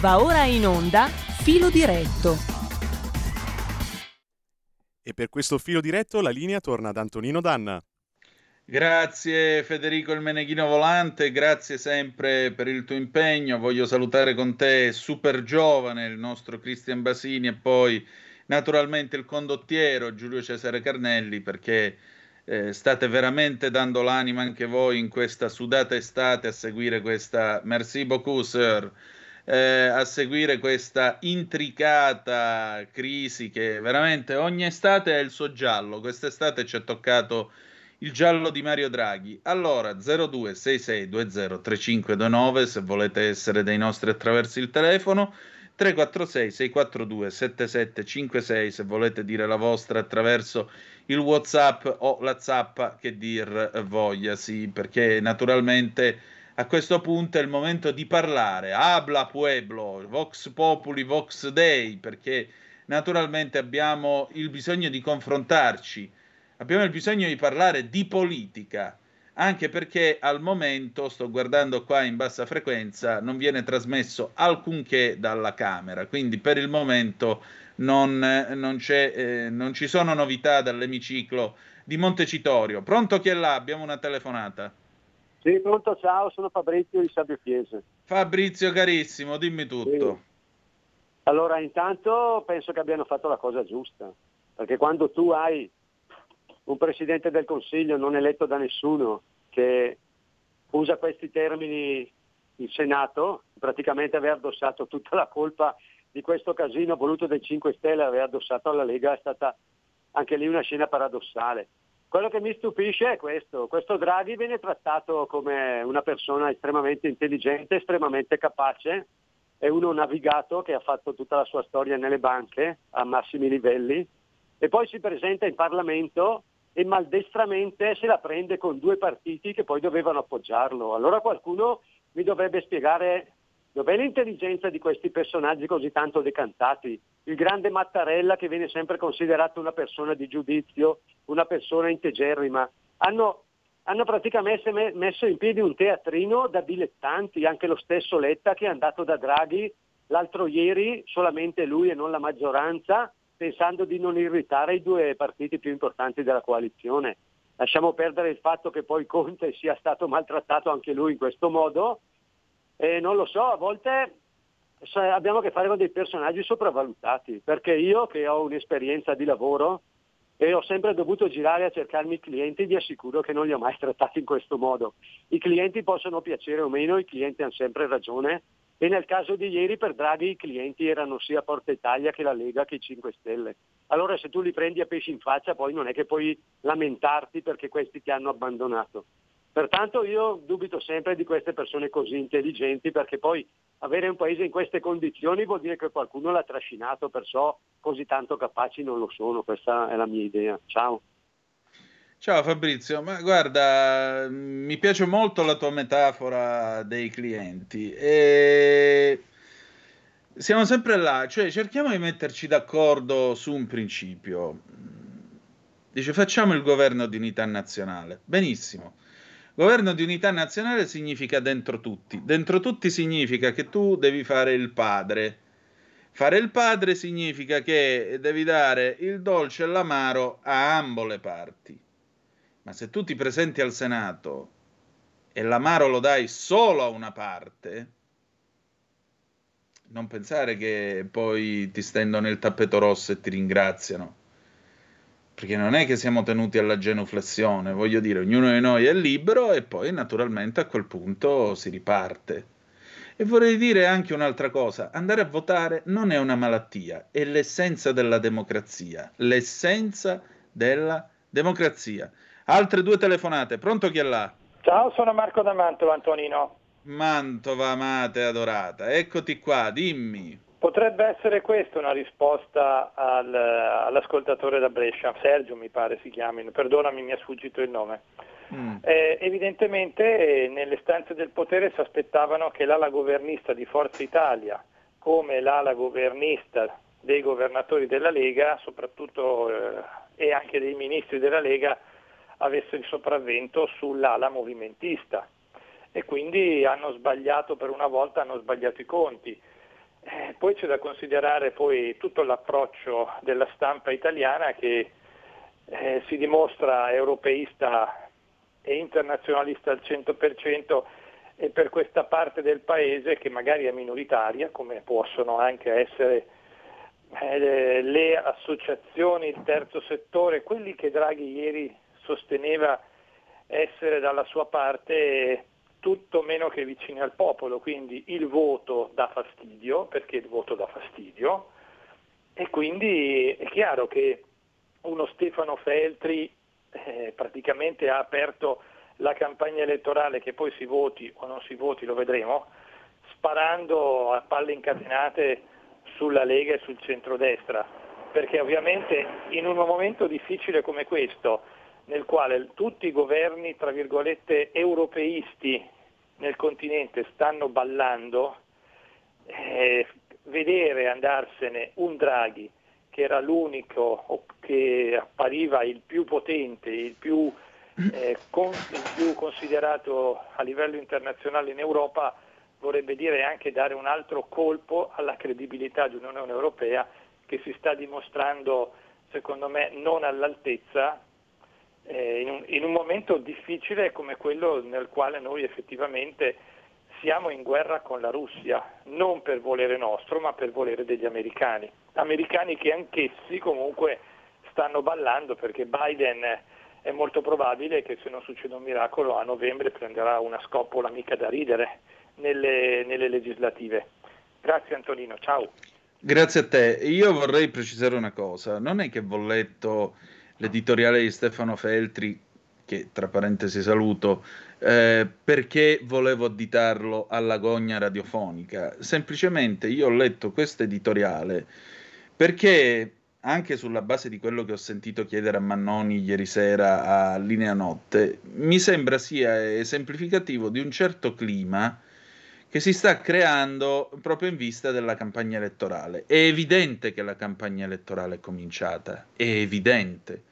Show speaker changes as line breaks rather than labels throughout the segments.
Va ora in onda Filo Diretto.
E per questo filo diretto la linea torna ad Antonino Danna.
Grazie Federico il Meneghino Volante, grazie sempre per il tuo impegno. Voglio salutare con te super giovane il nostro Cristian Basini e poi naturalmente il condottiero Giulio Cesare Carnelli perché eh, state veramente dando l'anima anche voi in questa sudata estate a seguire questa merci beaucoup sir eh, a seguire questa intricata crisi che veramente ogni estate è il suo giallo. Quest'estate ci è toccato il giallo di Mario Draghi. Allora 0266203529 se volete essere dei nostri attraverso il telefono 346 642 7756 se volete dire la vostra attraverso il whatsapp o la zappa che dir voglia sì perché naturalmente a questo punto è il momento di parlare habla pueblo vox populi vox dei perché naturalmente abbiamo il bisogno di confrontarci abbiamo il bisogno di parlare di politica anche perché al momento, sto guardando qua in bassa frequenza, non viene trasmesso alcunché dalla Camera, quindi per il momento non, non, eh, non ci sono novità dall'emiciclo di Montecitorio. Pronto chi è là? Abbiamo una telefonata.
Sì, pronto, ciao, sono Fabrizio di Sabio Chiese.
Fabrizio carissimo, dimmi tutto. Sì.
Allora, intanto penso che abbiano fatto la cosa giusta, perché quando tu hai un Presidente del Consiglio non eletto da nessuno che usa questi termini in Senato, praticamente aver addossato tutta la colpa di questo casino voluto dai 5 Stelle, aver addossato alla Lega è stata anche lì una scena paradossale. Quello che mi stupisce è questo, questo Draghi viene trattato come una persona estremamente intelligente, estremamente capace, è uno navigato che ha fatto tutta la sua storia nelle banche a massimi livelli e poi si presenta in Parlamento e maldestramente se la prende con due partiti che poi dovevano appoggiarlo. Allora qualcuno mi dovrebbe spiegare dov'è l'intelligenza di questi personaggi così tanto decantati. Il grande Mattarella che viene sempre considerato una persona di giudizio, una persona integerrima. Hanno, hanno praticamente messo in piedi un teatrino da dilettanti, anche lo stesso Letta che è andato da Draghi l'altro ieri, solamente lui e non la maggioranza, pensando di non irritare i due partiti più importanti della coalizione. Lasciamo perdere il fatto che poi Conte sia stato maltrattato anche lui in questo modo. E non lo so, a volte abbiamo a che fare con dei personaggi sopravvalutati, perché io che ho un'esperienza di lavoro e ho sempre dovuto girare a cercarmi i clienti, vi assicuro che non li ho mai trattati in questo modo. I clienti possono piacere o meno, i clienti hanno sempre ragione e nel caso di ieri per Draghi i clienti erano sia Porta Italia che la Lega che i 5 Stelle. Allora se tu li prendi a pesci in faccia poi non è che puoi lamentarti perché questi ti hanno abbandonato. Pertanto io dubito sempre di queste persone così intelligenti perché poi avere un paese in queste condizioni vuol dire che qualcuno l'ha trascinato, perciò così tanto capaci non lo sono, questa è la mia idea. Ciao.
Ciao Fabrizio, ma guarda, mi piace molto la tua metafora dei clienti e siamo sempre là, cioè cerchiamo di metterci d'accordo su un principio. Dice facciamo il governo di unità nazionale. Benissimo. Governo di unità nazionale significa dentro tutti. Dentro tutti significa che tu devi fare il padre. Fare il padre significa che devi dare il dolce e l'amaro a ambo le parti ma se tu ti presenti al Senato e l'amaro lo dai solo a una parte, non pensare che poi ti stendono il tappeto rosso e ti ringraziano. Perché non è che siamo tenuti alla genuflessione, voglio dire, ognuno di noi è libero e poi naturalmente a quel punto si riparte. E vorrei dire anche un'altra cosa, andare a votare non è una malattia, è l'essenza della democrazia, l'essenza della democrazia. Altre due telefonate. Pronto chi è là?
Ciao, sono Marco da Mantova, Antonino.
Mantova, amate adorata. Eccoti qua, dimmi.
Potrebbe essere questa una risposta al, all'ascoltatore da Brescia, Sergio mi pare si chiami, perdonami mi è sfuggito il nome. Mm. Eh, evidentemente eh, nelle stanze del potere si aspettavano che l'ala governista di Forza Italia, come l'ala governista dei governatori della Lega, soprattutto eh, e anche dei ministri della Lega, avesse il sopravvento sull'ala movimentista e quindi hanno sbagliato per una volta, hanno sbagliato i conti. Eh, poi c'è da considerare poi tutto l'approccio della stampa italiana che eh, si dimostra europeista e internazionalista al 100% e per questa parte del paese che magari è minoritaria, come possono anche essere eh, le associazioni, il terzo settore, quelli che Draghi ieri sosteneva essere dalla sua parte tutto meno che vicini al popolo, quindi il voto dà fastidio, perché il voto dà fastidio, e quindi è chiaro che uno Stefano Feltri eh, praticamente ha aperto la campagna elettorale che poi si voti o non si voti, lo vedremo, sparando a palle incatenate sulla Lega e sul centrodestra, perché ovviamente in un momento difficile come questo, nel quale tutti i governi, tra virgolette, europeisti nel continente stanno ballando, eh, vedere andarsene un Draghi che era l'unico che appariva il più potente, il più, eh, con, il più considerato a livello internazionale in Europa, vorrebbe dire anche dare un altro colpo alla credibilità di un'Unione Europea che si sta dimostrando, secondo me, non all'altezza eh, in, un, in, un, momento difficile come quello nel quale noi effettivamente siamo in guerra con la Russia, non per volere nostro, ma per volere degli americani. Americani che anch'essi comunque stanno ballando perché Biden è molto probabile che se non succede un miracolo a novembre prenderà una scoppola mica da ridere nelle, nelle legislative. Grazie Antonino, ciao.
Grazie a te. Io vorrei precisare una cosa, non è che ho letto l'editoriale di Stefano Feltri, che tra parentesi saluto, eh, perché volevo additarlo alla gogna radiofonica. Semplicemente io ho letto questo editoriale perché anche sulla base di quello che ho sentito chiedere a Mannoni ieri sera a Linea Notte, mi sembra sia esemplificativo di un certo clima che si sta creando proprio in vista della campagna elettorale. È evidente che la campagna elettorale è cominciata, è evidente.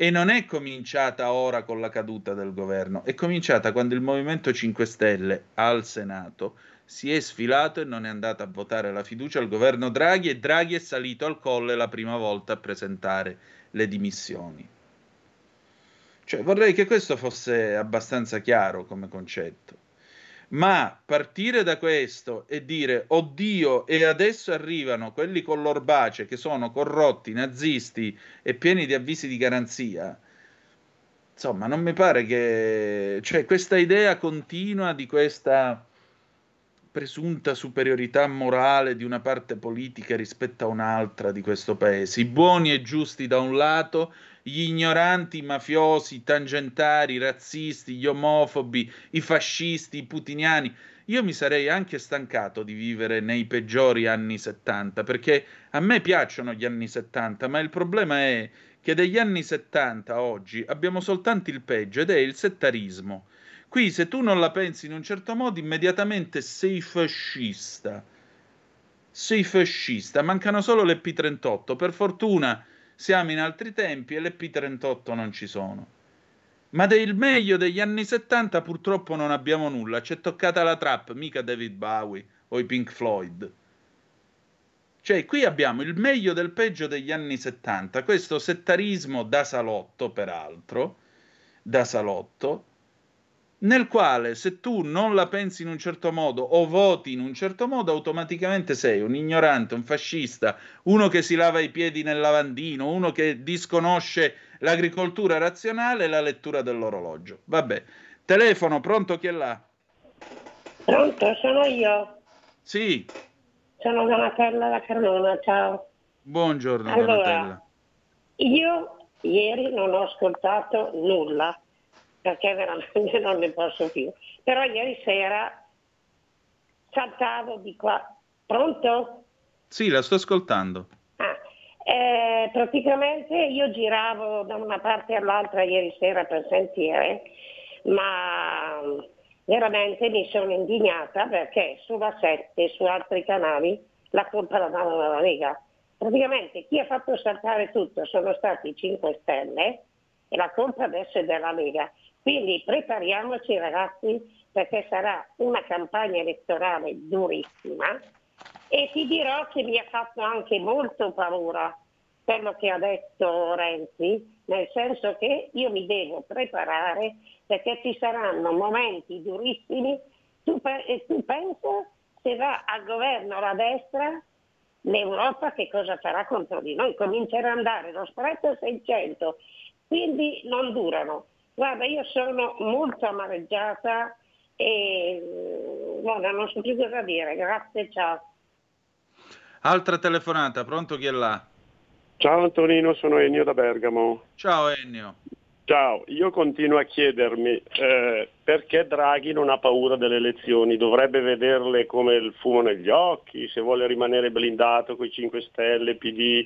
E non è cominciata ora con la caduta del governo, è cominciata quando il Movimento 5 Stelle al Senato si è sfilato e non è andato a votare la fiducia al governo Draghi e Draghi è salito al colle la prima volta a presentare le dimissioni. Cioè, vorrei che questo fosse abbastanza chiaro come concetto. Ma partire da questo e dire oddio, e adesso arrivano quelli con l'orbace che sono corrotti, nazisti e pieni di avvisi di garanzia. Insomma, non mi pare che. cioè, questa idea continua di questa presunta superiorità morale di una parte politica rispetto a un'altra di questo paese. I buoni e giusti da un lato gli ignoranti, i mafiosi, i tangentari, i razzisti, gli omofobi, i fascisti, i putiniani. Io mi sarei anche stancato di vivere nei peggiori anni 70, perché a me piacciono gli anni 70, ma il problema è che degli anni 70 oggi abbiamo soltanto il peggio ed è il settarismo. Qui se tu non la pensi in un certo modo, immediatamente sei fascista. Sei fascista, mancano solo le P38. Per fortuna siamo in altri tempi e le P38 non ci sono. Ma del meglio degli anni 70 purtroppo non abbiamo nulla. C'è toccata la trap, mica David Bowie o i Pink Floyd. Cioè, qui abbiamo il meglio del peggio degli anni 70, questo settarismo da salotto, peraltro, da salotto, nel quale se tu non la pensi in un certo modo o voti in un certo modo, automaticamente sei un ignorante, un fascista, uno che si lava i piedi nel lavandino, uno che disconosce l'agricoltura razionale e la lettura dell'orologio. Vabbè, telefono, pronto chi è là?
Pronto, sono io.
Sì.
Sono Donatella da Carmona, ciao.
Buongiorno
allora,
Donatella.
Io ieri non ho ascoltato nulla perché veramente non ne posso più. Però ieri sera saltavo di qua. Pronto?
Sì, la sto ascoltando.
Ah, eh, praticamente io giravo da una parte all'altra ieri sera per sentire, ma veramente mi sono indignata perché sulla 7 e su altri canali la colpa la danno alla Lega. Praticamente chi ha fatto saltare tutto sono stati i 5 Stelle e la colpa adesso è della Lega. Quindi prepariamoci ragazzi perché sarà una campagna elettorale durissima
E ti dirò che mi ha fatto anche molto paura quello che ha detto Renzi, nel senso che io mi devo preparare perché ci saranno momenti durissimi. Tu, tu pensa se va al governo la destra, l'Europa che cosa farà contro di noi? Comincerà ad andare lo stretto 600, quindi non durano. Guarda, io sono molto amareggiata e guarda, non so più cosa dire. Grazie, ciao.
Altra telefonata, pronto chi è là?
Ciao Antonino, sono Ennio da Bergamo.
Ciao Ennio.
Ciao, io continuo a chiedermi eh, perché Draghi non ha paura delle elezioni, dovrebbe vederle come il fumo negli occhi, se vuole rimanere blindato con i 5 Stelle, PD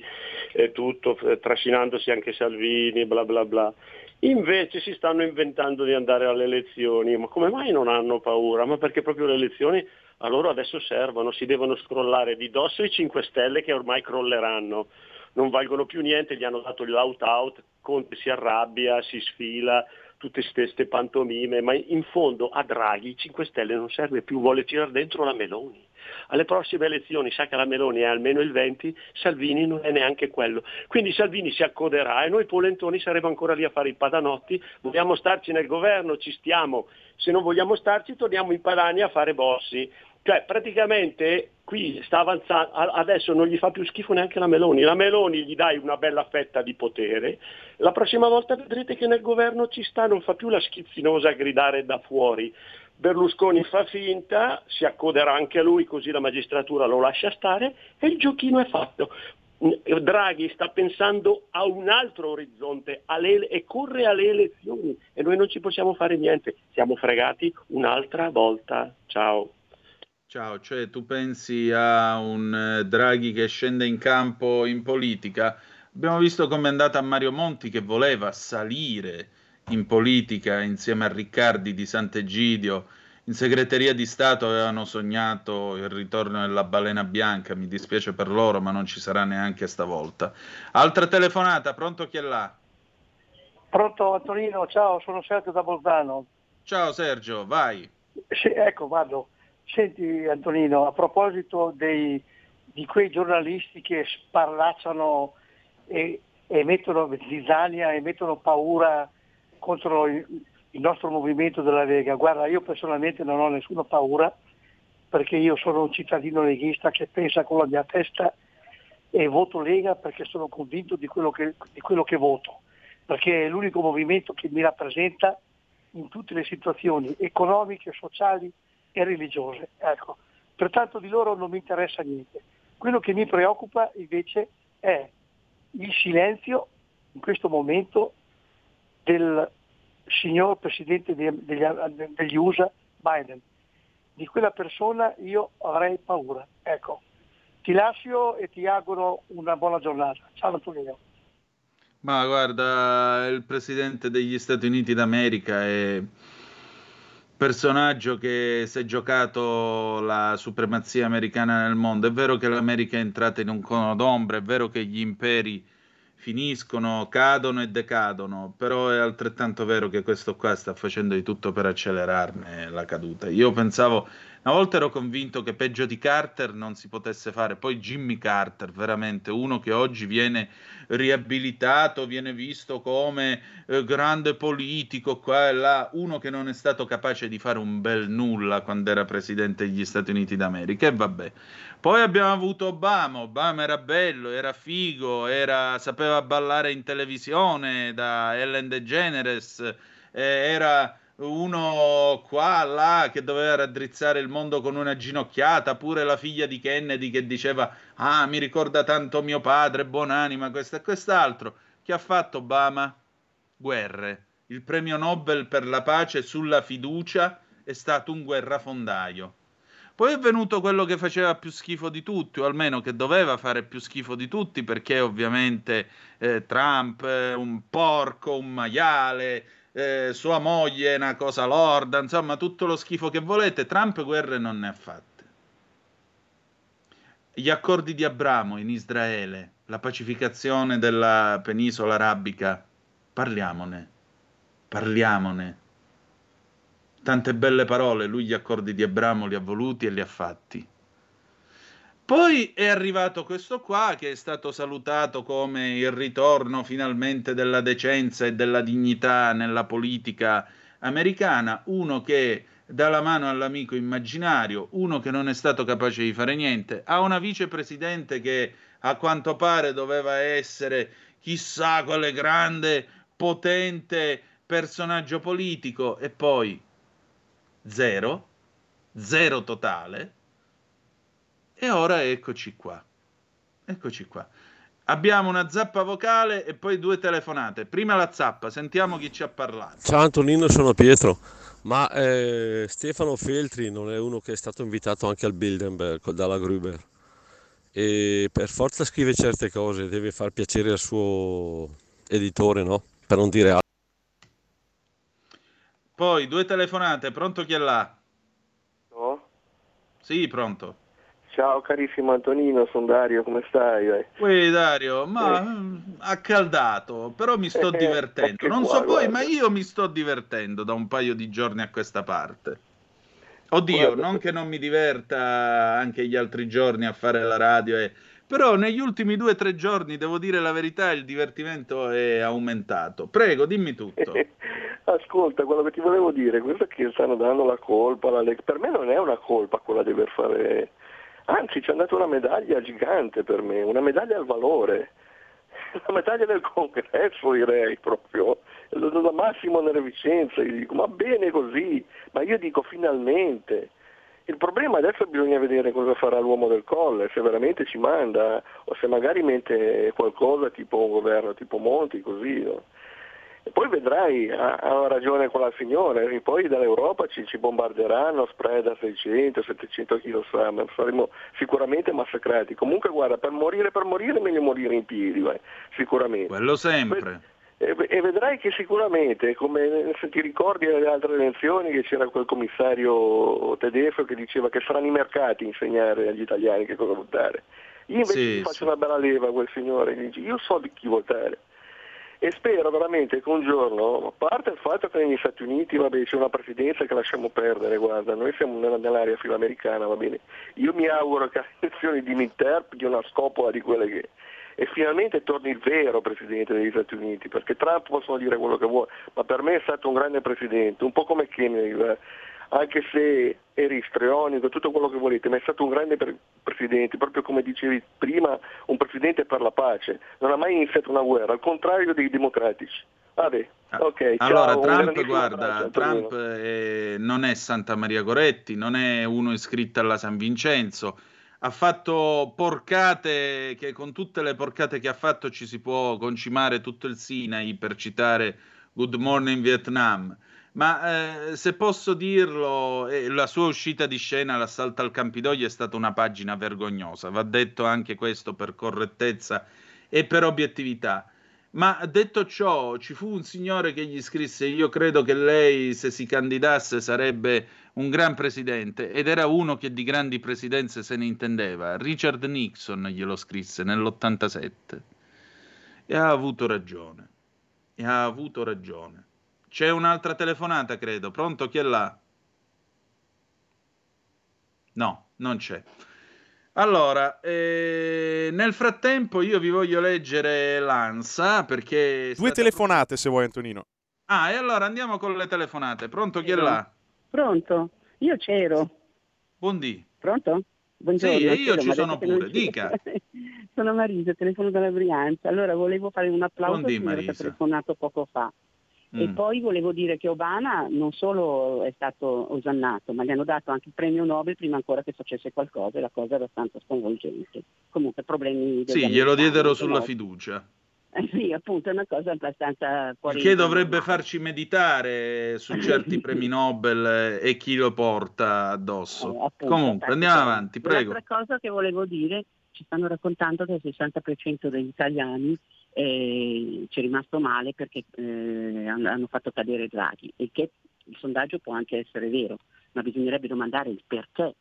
e tutto, eh, trascinandosi anche Salvini, bla bla bla. Invece si stanno inventando di andare alle elezioni, ma come mai non hanno paura? Ma perché proprio le elezioni a loro adesso servono, si devono scrollare di dosso i 5 Stelle che ormai crolleranno non valgono più niente, gli hanno dato l'out-out, Conte si arrabbia, si sfila, tutte queste pantomime, ma in fondo a Draghi 5 Stelle non serve più, vuole tirare dentro la Meloni. Alle prossime elezioni sa che la Meloni è almeno il 20, Salvini non è neanche quello. Quindi Salvini si accoderà e noi polentoni saremo ancora lì a fare i padanotti, vogliamo starci nel governo, ci stiamo, se non vogliamo starci torniamo in Padania a fare bossi. Cioè praticamente qui sta avanzando, adesso non gli fa più schifo neanche la Meloni, la Meloni gli dai una bella fetta di potere, la prossima volta vedrete che nel governo ci sta, non fa più la schizzinosa a gridare da fuori. Berlusconi fa finta, si accoderà anche lui così la magistratura lo lascia stare e il giochino è fatto. Draghi sta pensando a un altro orizzonte alle, e corre alle elezioni e noi non ci possiamo fare niente, siamo fregati un'altra volta. Ciao.
Ciao, cioè tu pensi a un eh, Draghi che scende in campo in politica? Abbiamo visto come è andata a Mario Monti che voleva salire in politica insieme a Riccardi di Sant'Egidio. In segreteria di Stato avevano sognato il ritorno della balena bianca, mi dispiace per loro, ma non ci sarà neanche stavolta. Altra telefonata, pronto chi è là?
Pronto Antonino, ciao, sono Sergio da Bolzano.
Ciao Sergio, vai.
Sì, ecco, vado. Senti Antonino, a proposito dei, di quei giornalisti che sparlacciano e, e mettono zizzania e mettono paura contro il, il nostro movimento della Lega, guarda io personalmente non ho nessuna paura perché io sono un cittadino leghista che pensa con la mia testa e voto Lega perché sono convinto di quello che, di quello che voto, perché è l'unico movimento che mi rappresenta in tutte le situazioni economiche, sociali e religiose. Ecco. Pertanto di loro non mi interessa niente. Quello che mi preoccupa invece è il silenzio in questo momento del signor Presidente degli, USA, Biden. Di quella persona io avrei paura. Ecco. Ti lascio e ti auguro una buona giornata. Ciao Antonio.
Ma guarda, il Presidente degli Stati Uniti d'America è personaggio che si è giocato la supremazia americana nel mondo. È vero che l'America è entrata in un cono d'ombra, è vero che gli imperi finiscono, cadono e decadono, però è altrettanto vero che questo qua sta facendo di tutto per accelerarne la caduta. Io pensavo una volta ero convinto che peggio di Carter non si potesse fare, poi Jimmy Carter, veramente uno che oggi viene riabilitato, viene visto come eh, grande politico qua e là, uno che non è stato capace di fare un bel nulla quando era presidente degli Stati Uniti d'America e vabbè. Poi abbiamo avuto Obama, Obama era bello, era figo, era, sapeva ballare in televisione da Ellen DeGeneres, eh, era uno qua, là, che doveva raddrizzare il mondo con una ginocchiata, pure la figlia di Kennedy che diceva, ah, mi ricorda tanto mio padre, buonanima, questo e quest'altro. Che ha fatto Obama? Guerre. Il premio Nobel per la pace sulla fiducia è stato un guerrafondaio. Poi è venuto quello che faceva più schifo di tutti, o almeno che doveva fare più schifo di tutti, perché ovviamente eh, Trump è un porco, un maiale, eh, sua moglie è una cosa lorda, insomma tutto lo schifo che volete, Trump guerre non ne ha fatte. Gli accordi di Abramo in Israele, la pacificazione della penisola arabica, parliamone, parliamone. Tante belle parole, lui gli accordi di Abramo li ha voluti e li ha fatti. Poi è arrivato questo qua che è stato salutato come il ritorno finalmente della decenza e della dignità nella politica americana, uno che dà la mano all'amico immaginario, uno che non è stato capace di fare niente, ha una vicepresidente che a quanto pare doveva essere chissà quale grande, potente personaggio politico e poi zero, zero totale. E ora eccoci qua. Eccoci qua. Abbiamo una zappa vocale e poi due telefonate. Prima la zappa, sentiamo chi ci ha parlato.
Ciao Antonino, sono Pietro. Ma eh, Stefano Feltri non è uno che è stato invitato anche al Bilderberg dalla Gruber e per forza scrive certe cose, deve far piacere al suo editore, no? Per non dire altro.
Poi due telefonate, pronto chi è là?
No?
Sì, pronto.
Ciao carissimo Antonino, sono Dario, come stai?
Uè Dario, ma eh. accaldato, però mi sto divertendo. Non so poi, ma io mi sto divertendo da un paio di giorni a questa parte. Oddio, non che non mi diverta anche gli altri giorni a fare la radio, eh. però negli ultimi due o tre giorni, devo dire la verità, il divertimento è aumentato. Prego, dimmi tutto.
Ascolta, quello che ti volevo dire, questo che stanno dando la colpa, la... per me non è una colpa quella di aver fare Anzi, ci hanno dato una medaglia gigante per me, una medaglia al valore, una medaglia del congresso direi proprio, da Massimo nelle Vicenza, gli dico ma bene così, ma io dico finalmente. Il problema adesso bisogna vedere cosa farà l'uomo del colle, se veramente ci manda o se magari mette qualcosa tipo un governo tipo Monti, così. No? E poi vedrai, ha, ha, ragione con la signora, e poi dall'Europa ci, ci bombarderanno spread a 600, 700 kg, saremo sicuramente massacrati. Comunque guarda, per morire, per morire meglio morire in piedi, vai, sicuramente.
Quello sempre.
E, e vedrai che sicuramente, come se ti ricordi alle altre elezioni che c'era quel commissario tedesco che diceva che saranno i mercati a insegnare agli italiani che cosa votare. Io invece sì, faccio sì. una bella leva a quel signore, gli dice io so di chi votare e spero veramente che un giorno, a parte il fatto che negli Stati Uniti vabbè, c'è una presidenza che lasciamo perdere, guarda, noi siamo nell'area filoamericana, va bene, io mi auguro che le elezioni di Minterp dia una scopola di quelle che e finalmente torni il vero presidente degli Stati Uniti, perché Trump possono dire quello che vuole, ma per me è stato un grande presidente, un po' come Kennedy, anche se eri istrionico, tutto quello che volete, ma è stato un grande presidente, proprio come dicevi prima, un presidente per la pace, non ha mai iniziato una guerra, al contrario dei democratici. Vabbè, ah, okay,
allora, ciao, Trump, guarda, Trump è, non è Santa Maria Goretti, non è uno iscritto alla San Vincenzo, ha fatto porcate che con tutte le porcate che ha fatto ci si può concimare tutto il Sinai per citare Good Morning Vietnam ma eh, se posso dirlo, eh, la sua uscita di scena, l'assalto al Campidoglio, è stata una pagina vergognosa. Va detto anche questo per correttezza e per obiettività. Ma detto ciò, ci fu un signore che gli scrisse: Io credo che lei, se si candidasse, sarebbe un gran presidente. Ed era uno che di grandi presidenze se ne intendeva. Richard Nixon glielo scrisse nell'87. E ha avuto ragione. E ha avuto ragione. C'è un'altra telefonata, credo. Pronto? Chi è là? No, non c'è. Allora, eh, nel frattempo io vi voglio leggere l'ANSA perché...
Due telefonate se vuoi Antonino.
Ah, e allora andiamo con le telefonate. Pronto? Chi è là?
Pronto? Io c'ero.
Buondì.
Pronto? Buongiorno.
Sì, e io ci sono pure, dica.
sono Marisa, telefono dalla Brianza. Allora volevo fare un applauso Buondì, al signore che ha telefonato poco fa. E mm. poi volevo dire che Obama non solo è stato osannato, ma gli hanno dato anche il premio Nobel prima ancora che facesse qualcosa, e la cosa è abbastanza sconvolgente. Comunque problemi...
Sì, glielo diedero sulla no. fiducia.
Eh sì, appunto, è una cosa abbastanza
fuori. Che dovrebbe farci meditare su certi premi Nobel e chi lo porta addosso. Eh, appunto, Comunque, andiamo avanti, prego.
L'altra cosa che volevo dire, ci stanno raccontando che il 60% degli italiani eh, ci è rimasto male perché eh, hanno fatto cadere Draghi. E che il sondaggio può anche essere vero, ma bisognerebbe domandare il perché.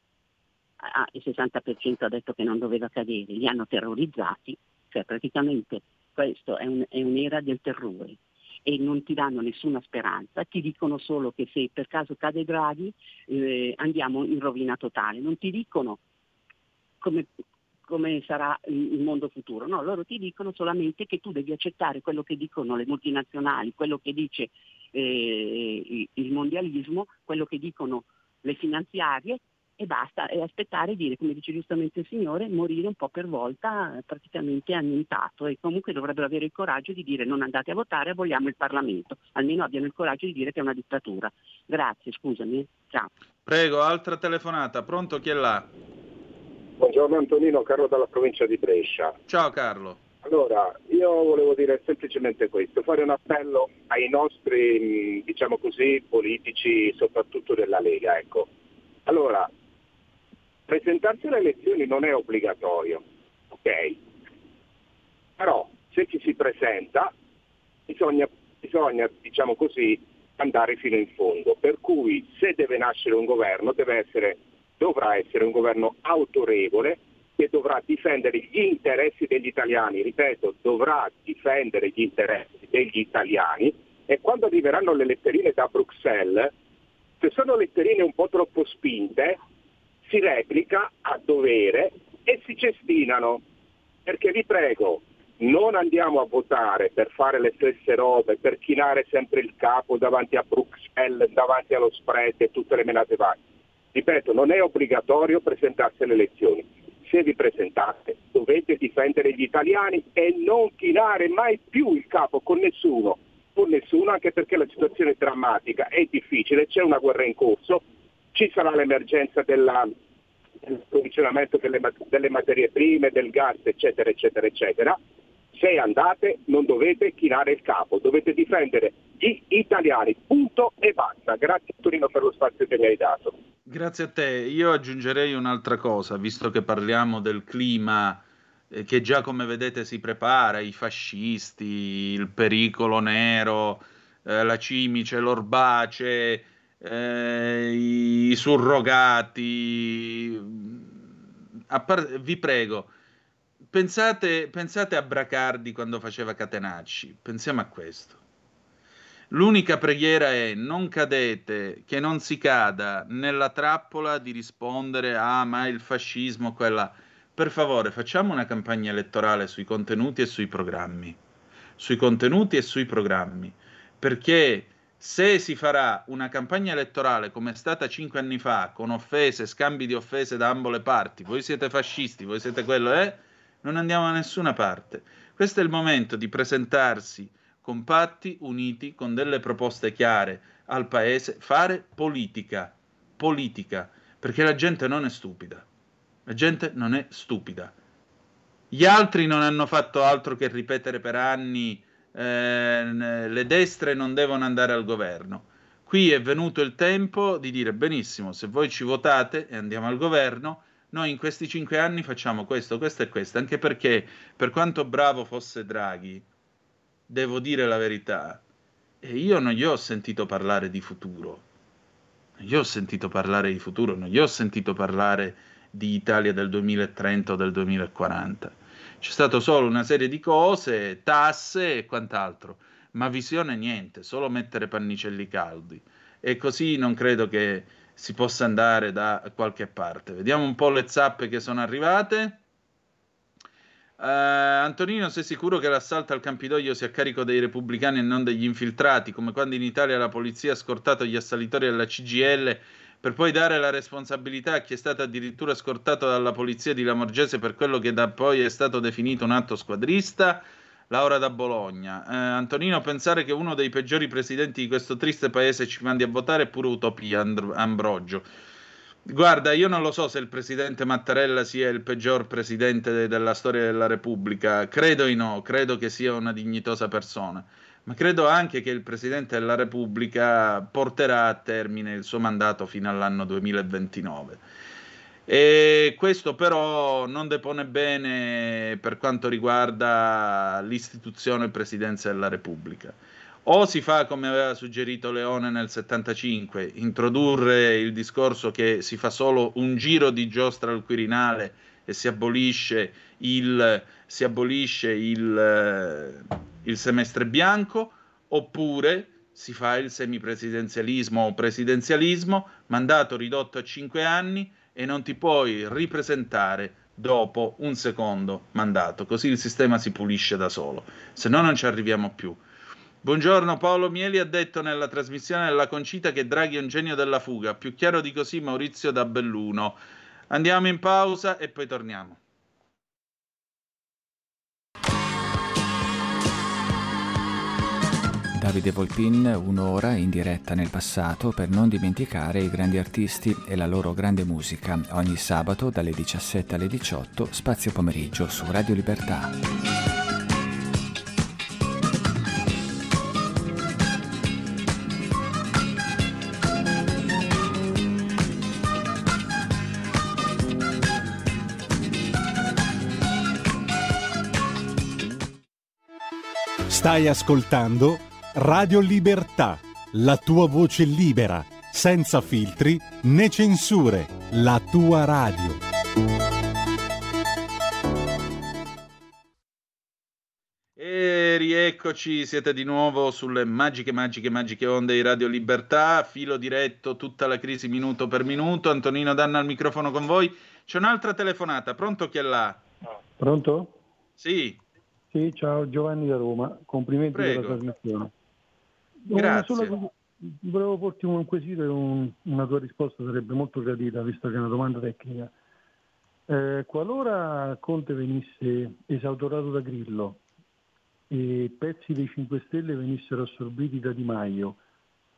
Ah, il 60% ha detto che non doveva cadere, li hanno terrorizzati, cioè praticamente questo è, un, è un'era del terrore. E non ti danno nessuna speranza, ti dicono solo che se per caso cade Draghi eh, andiamo in rovina totale, non ti dicono come come sarà il mondo futuro. No, loro ti dicono solamente che tu devi accettare quello che dicono le multinazionali, quello che dice eh, il mondialismo, quello che dicono le finanziarie e basta, e aspettare dire, come dice giustamente il Signore, morire un po' per volta praticamente annientato e comunque dovrebbero avere il coraggio di dire non andate a votare, vogliamo il Parlamento, almeno abbiano il coraggio di dire che è una dittatura. Grazie, scusami, ciao.
Prego, altra telefonata, pronto chi è là?
Buongiorno Antonino, Carlo dalla provincia di Brescia.
Ciao Carlo.
Allora, io volevo dire semplicemente questo, fare un appello ai nostri, diciamo così, politici, soprattutto della Lega. Ecco. Allora, presentarsi alle elezioni non è obbligatorio, ok? Però se ci si presenta bisogna, bisogna diciamo così, andare fino in fondo. Per cui se deve nascere un governo deve essere, dovrà essere un governo autorevole che dovrà difendere gli interessi degli italiani, ripeto, dovrà difendere gli interessi degli italiani e quando arriveranno le letterine da Bruxelles, se sono letterine un po' troppo spinte, si replica a dovere e si cestinano. Perché vi prego, non andiamo a votare per fare le stesse robe, per chinare sempre il capo davanti a Bruxelles, davanti allo spread e tutte le menate varie. Ripeto, non è obbligatorio presentarsi alle elezioni se vi presentate dovete difendere gli italiani e non chinare mai più il capo con nessuno, con nessuno anche perché la situazione è drammatica, è difficile, c'è una guerra in corso, ci sarà l'emergenza della, dell'approvvigionamento delle, delle materie prime, del gas, eccetera, eccetera, eccetera. Se andate non dovete chinare il capo, dovete difendere gli italiani, punto e basta. Grazie Torino per lo spazio che mi hai dato.
Grazie a te. Io aggiungerei un'altra cosa, visto che parliamo del clima eh, che già come vedete si prepara, i fascisti, il pericolo nero, eh, la cimice, l'orbace, eh, i surrogati. Par- vi prego, pensate, pensate a Bracardi quando faceva Catenacci, pensiamo a questo L'unica preghiera è non cadete, che non si cada nella trappola di rispondere ah ma il fascismo, quella... Per favore facciamo una campagna elettorale sui contenuti e sui programmi. Sui contenuti e sui programmi. Perché se si farà una campagna elettorale come è stata cinque anni fa, con offese, scambi di offese da ambo le parti, voi siete fascisti, voi siete quello, eh? Non andiamo da nessuna parte. Questo è il momento di presentarsi compatti, uniti, con delle proposte chiare al paese, fare politica, politica, perché la gente non è stupida. La gente non è stupida. Gli altri non hanno fatto altro che ripetere per anni eh, le destre non devono andare al governo. Qui è venuto il tempo di dire benissimo, se voi ci votate e andiamo al governo, noi in questi cinque anni facciamo questo, questo e questo, anche perché per quanto bravo fosse Draghi, devo dire la verità, io non gli ho sentito parlare di futuro. Non gli ho sentito parlare di futuro, non gli ho sentito parlare di Italia del 2030 o del 2040. C'è stato solo una serie di cose, tasse e quant'altro, ma visione niente, solo mettere pannicelli caldi. E così non credo che si possa andare da qualche parte. Vediamo un po' le zappe che sono arrivate. Uh, Antonino, sei sicuro che l'assalto al Campidoglio sia a carico dei repubblicani e non degli infiltrati, come quando in Italia la polizia ha scortato gli assalitori della CGL per poi dare la responsabilità a chi è stato addirittura scortato dalla polizia di Lamorgese per quello che da poi è stato definito un atto squadrista? Laura da Bologna. Eh, Antonino, pensare che uno dei peggiori presidenti di questo triste paese ci mandi a votare è pure utopia, And- Ambrogio. Guarda, io non lo so se il presidente Mattarella sia il peggior presidente de- della storia della Repubblica, credo di no, credo che sia una dignitosa persona, ma credo anche che il presidente della Repubblica porterà a termine il suo mandato fino all'anno 2029. E questo però non depone bene per quanto riguarda l'istituzione presidenza della Repubblica o si fa come aveva suggerito Leone nel 75, introdurre il discorso che si fa solo un giro di giostra al Quirinale e si abolisce il, si abolisce il, eh, il semestre bianco, oppure si fa il semipresidenzialismo o presidenzialismo, mandato ridotto a cinque anni e non ti puoi ripresentare dopo un secondo mandato, così il sistema si pulisce da solo, se no non ci arriviamo più. Buongiorno, Paolo Mieli ha detto nella trasmissione della Concita che Draghi è un genio della fuga, più chiaro di così Maurizio da Belluno. Andiamo in pausa e poi torniamo.
Davide Volpin, un'ora in diretta nel passato per non dimenticare i grandi artisti e la loro grande musica, ogni sabato dalle 17 alle 18, spazio pomeriggio su Radio Libertà.
Stai ascoltando Radio Libertà, la tua voce libera, senza filtri né censure, la tua radio.
E rieccoci, siete di nuovo sulle magiche, magiche, magiche onde di Radio Libertà, filo diretto, tutta la crisi minuto per minuto. Antonino Danna al microfono con voi. C'è un'altra telefonata, pronto chi è là?
Pronto?
Sì.
Sì, ciao Giovanni da Roma, complimenti
Prego.
per la trasmissione.
Grazie.
Sola- volevo porti un quesito e un- una tua risposta sarebbe molto gradita, visto che è una domanda tecnica. Eh, qualora Conte venisse esautorato da Grillo e pezzi dei 5 Stelle venissero assorbiti da Di Maio,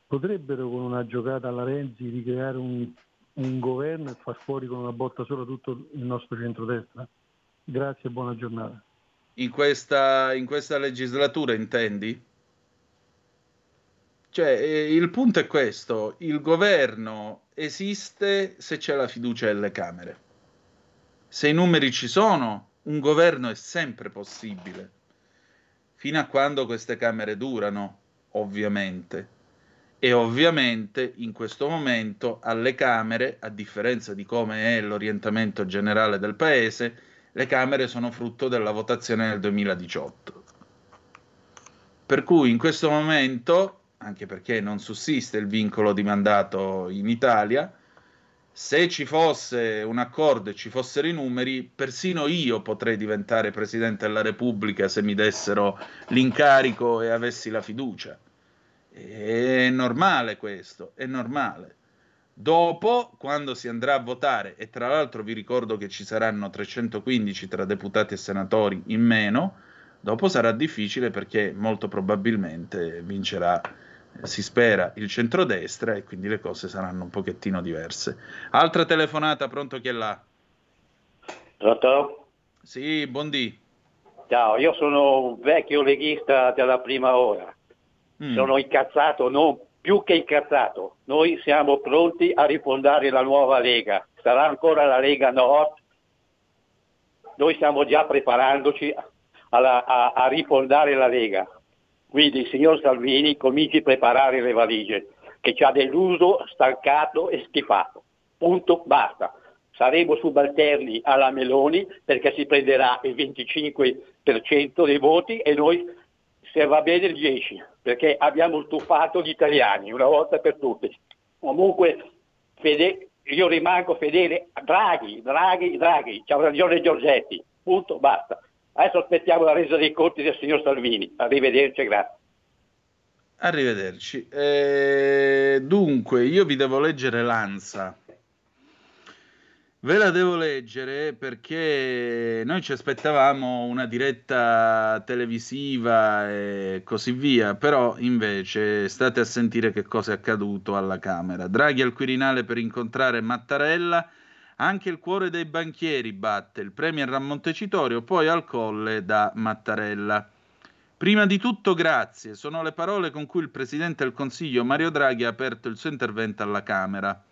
potrebbero con una giocata alla Renzi ricreare un, un governo e far fuori con una botta sola tutto il nostro centrodestra? Grazie e buona giornata.
In questa, in questa legislatura, intendi? Cioè, il punto è questo, il governo esiste se c'è la fiducia delle Camere. Se i numeri ci sono, un governo è sempre possibile, fino a quando queste Camere durano, ovviamente. E ovviamente in questo momento alle Camere, a differenza di come è l'orientamento generale del Paese, le Camere sono frutto della votazione del 2018. Per cui in questo momento, anche perché non sussiste il vincolo di mandato in Italia, se ci fosse un accordo e ci fossero i numeri, persino io potrei diventare Presidente della Repubblica se mi dessero l'incarico e avessi la fiducia. È normale questo, è normale. Dopo, quando si andrà a votare, e tra l'altro vi ricordo che ci saranno 315 tra deputati e senatori in meno, dopo sarà difficile perché molto probabilmente vincerà, eh, si spera, il centrodestra e quindi le cose saranno un pochettino diverse. Altra telefonata, pronto chi è là?
Pronto?
Sì, buondì.
Ciao, io sono un vecchio leghista della prima ora.
Mm.
Sono incazzato, non più che incazzato. Noi siamo pronti a rifondare la nuova Lega. Sarà ancora la Lega Nord. Noi stiamo già preparandoci alla- a, a rifondare la Lega. Quindi signor Salvini cominci a preparare le valigie, che ci ha deluso, stancato e schifato. Punto, basta. Saremo subalterni alla Meloni perché si prenderà il 25% dei voti e noi, se va bene, il 10%, perché abbiamo stufato gli italiani una volta per tutte. Comunque, fede- io rimango fedele a Draghi, Draghi, Draghi, c'ha ragione Giorgetti, punto, basta. Adesso aspettiamo la resa dei conti del signor Salvini. Arrivederci, grazie.
Arrivederci. Eh, dunque, io vi devo leggere l'ANSA. Ve la devo leggere perché noi ci aspettavamo una diretta televisiva e così via, però invece state a sentire che cosa è accaduto alla Camera. Draghi al Quirinale per incontrare Mattarella, anche il cuore dei banchieri batte, il Premier a Montecitorio, poi al colle da Mattarella. Prima di tutto grazie, sono le parole con cui il Presidente del Consiglio Mario Draghi ha aperto il suo intervento alla Camera.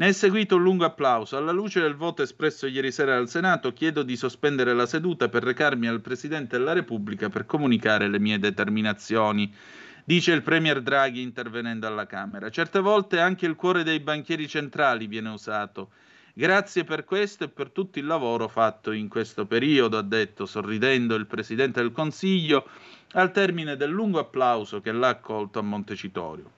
Ne è seguito un lungo applauso. Alla luce del voto espresso ieri sera al Senato, chiedo di sospendere la seduta per recarmi al Presidente della Repubblica per comunicare le mie determinazioni, dice il Premier Draghi intervenendo alla Camera. Certe volte anche il cuore dei banchieri centrali viene usato. Grazie per questo e per tutto il lavoro fatto in questo periodo, ha detto sorridendo il Presidente del Consiglio al termine del lungo applauso che l'ha accolto a Montecitorio.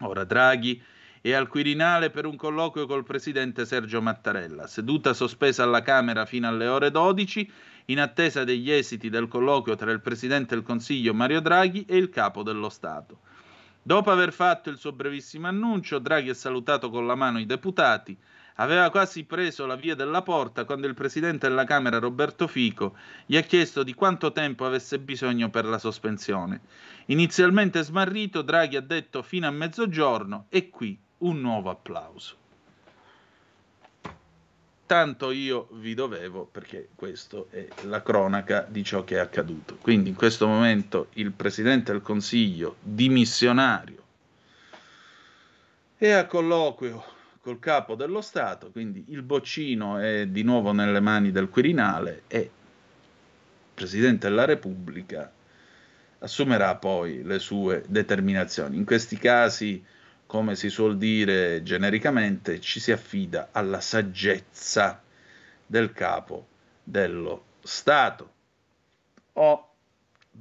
Ora Draghi e al Quirinale per un colloquio col presidente Sergio Mattarella. Seduta sospesa alla Camera fino alle ore 12 in attesa degli esiti del colloquio tra il presidente del Consiglio Mario Draghi e il capo dello Stato. Dopo aver fatto il suo brevissimo annuncio, Draghi ha salutato con la mano i deputati, aveva quasi preso la via della porta quando il presidente della Camera Roberto Fico gli ha chiesto di quanto tempo avesse bisogno per la sospensione. Inizialmente smarrito, Draghi ha detto fino a mezzogiorno e qui un nuovo applauso. Tanto io vi dovevo perché questa è la cronaca di ciò che è accaduto. Quindi in questo momento il Presidente del Consiglio dimissionario è a colloquio col capo dello Stato, quindi il boccino è di nuovo nelle mani del Quirinale e il Presidente della Repubblica assumerà poi le sue determinazioni. In questi casi, come si suol dire genericamente, ci si affida alla saggezza del capo dello Stato. O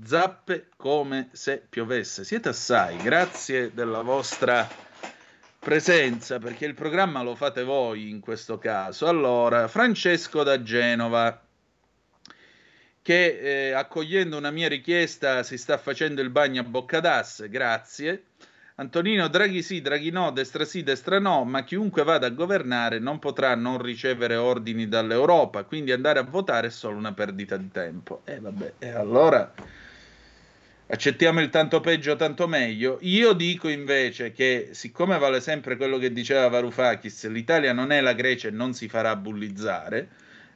zappe come se piovesse. Siete assai, grazie della vostra presenza, perché il programma lo fate voi in questo caso. Allora, Francesco da Genova, che eh, accogliendo una mia richiesta si sta facendo il bagno a bocca d'asse, grazie. Antonino Draghi sì, Draghi no, destra sì, destra no, ma chiunque vada a governare non potrà non ricevere ordini dall'Europa, quindi andare a votare è solo una perdita di tempo. E eh, vabbè, e allora accettiamo il tanto peggio, tanto meglio. Io dico invece che, siccome vale sempre quello che diceva Varoufakis, l'Italia non è la Grecia e non si farà bullizzare,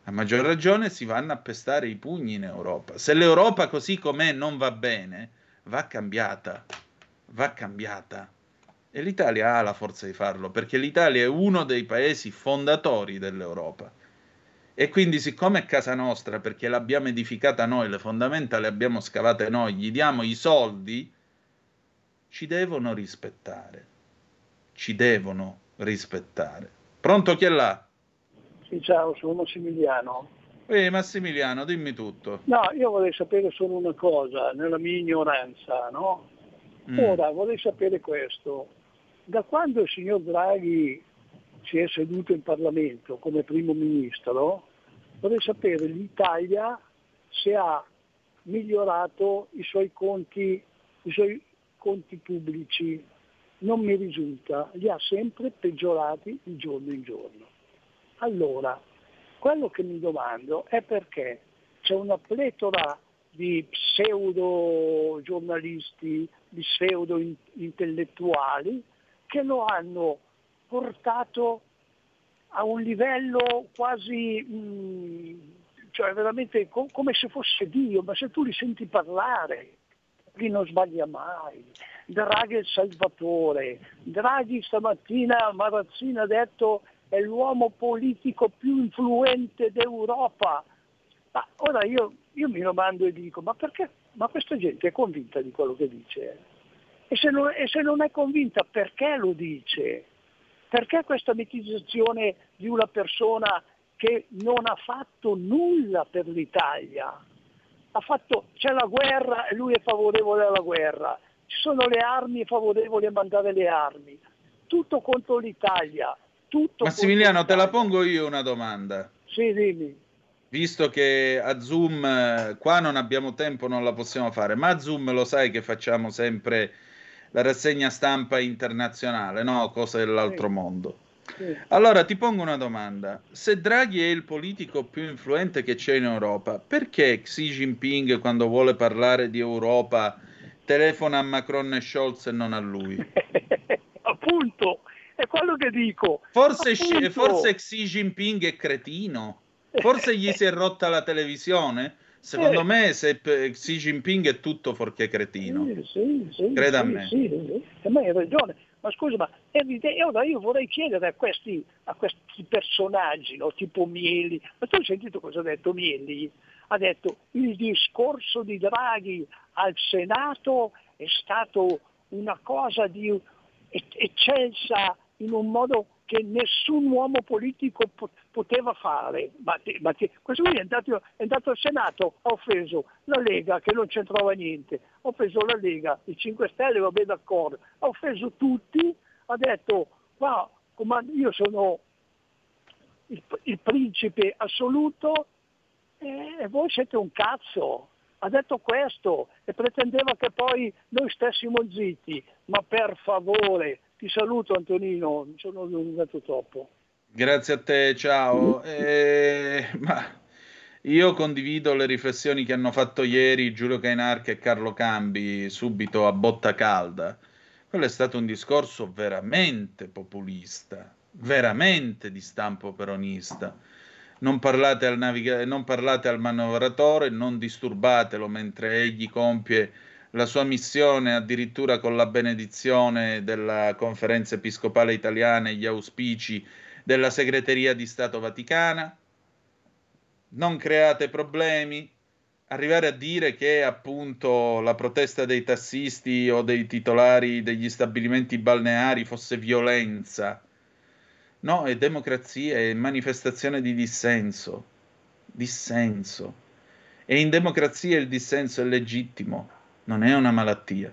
a maggior ragione si vanno a pestare i pugni in Europa. Se l'Europa così com'è non va bene, va cambiata, va cambiata. E l'Italia ha la forza di farlo, perché l'Italia è uno dei paesi fondatori dell'Europa. E quindi, siccome è casa nostra, perché l'abbiamo edificata noi, le fondamenta le abbiamo scavate noi, gli diamo i soldi, ci devono rispettare. Ci devono rispettare. Pronto chi è là?
Sì, ciao, sono Massimiliano.
Ehi Massimiliano, dimmi tutto.
No, io vorrei sapere solo una cosa, nella mia ignoranza, no? Mm. Ora, vorrei sapere questo. Da quando il signor Draghi si è seduto in Parlamento come primo ministro, vorrei sapere l'Italia se ha migliorato i suoi conti, i suoi conti pubblici. Non mi risulta, li ha sempre peggiorati di giorno in giorno. Allora, quello che mi domando è perché c'è una pletora di pseudo giornalisti, di pseudo intellettuali che lo hanno portato a un livello quasi, mm, cioè veramente co- come se fosse Dio, ma se tu li senti parlare, lui non sbaglia mai. Draghi è il salvatore, Draghi stamattina Marazzina ha detto è l'uomo politico più influente d'Europa. Ma ora io, io mi domando e dico, ma perché? Ma questa gente è convinta di quello che dice? E se non, e se non è convinta perché lo dice? Perché questa mitizzazione di una persona che non ha fatto nulla per l'Italia? Fatto, c'è la guerra e lui è favorevole alla guerra, ci sono le armi e favorevole a mandare le armi, tutto contro l'Italia. Tutto
Massimiliano, te la pongo io una domanda.
Sì, dimmi.
Visto che a Zoom eh, qua non abbiamo tempo, non la possiamo fare, ma a Zoom lo sai che facciamo sempre la rassegna stampa internazionale, no? Cose dell'altro sì. mondo. Sì. Allora ti pongo una domanda: se Draghi è il politico più influente che c'è in Europa, perché Xi Jinping, quando vuole parlare di Europa, telefona a Macron e Scholz e non a lui?
Appunto, è quello che dico.
Forse, forse Xi Jinping è cretino? Forse gli si è rotta la televisione? Secondo eh. me se Xi Jinping è tutto fuorché cretino. Sì, sì, sì, Creda a me.
Sì, sì, a me hai ragione. Ma scusa, ma ora io vorrei chiedere a questi, a questi personaggi, no, tipo Mieli, ma tu hai sentito cosa ha detto Mieli? Ha detto il discorso di Draghi al Senato è stato una cosa di eccelsa in un modo che nessun uomo politico poteva fare. Ma, ma questo qui è andato, è andato, al Senato, ha offeso la Lega che non c'entrava niente, ha offeso la Lega, i 5 Stelle, va bene d'accordo, ha offeso tutti, ha detto qua io sono il, il principe assoluto e voi siete un cazzo. Ha detto questo e pretendeva che poi noi stessimo zitti. Ma per favore, ti saluto Antonino, mi sono allungato troppo.
Grazie a te, ciao. Eh, ma io condivido le riflessioni che hanno fatto ieri Giulio Cainarca e Carlo Cambi subito a botta calda. Quello è stato un discorso veramente populista, veramente di stampo peronista. Non parlate al, naviga- non parlate al manovratore, non disturbatelo mentre egli compie la sua missione addirittura con la benedizione della conferenza episcopale italiana e gli auspici della segreteria di Stato Vaticana. Non create problemi. Arrivare a dire che appunto la protesta dei tassisti o dei titolari degli stabilimenti balneari fosse violenza. No, è democrazia, è manifestazione di dissenso. Dissenso. E in democrazia il dissenso è legittimo non è una malattia.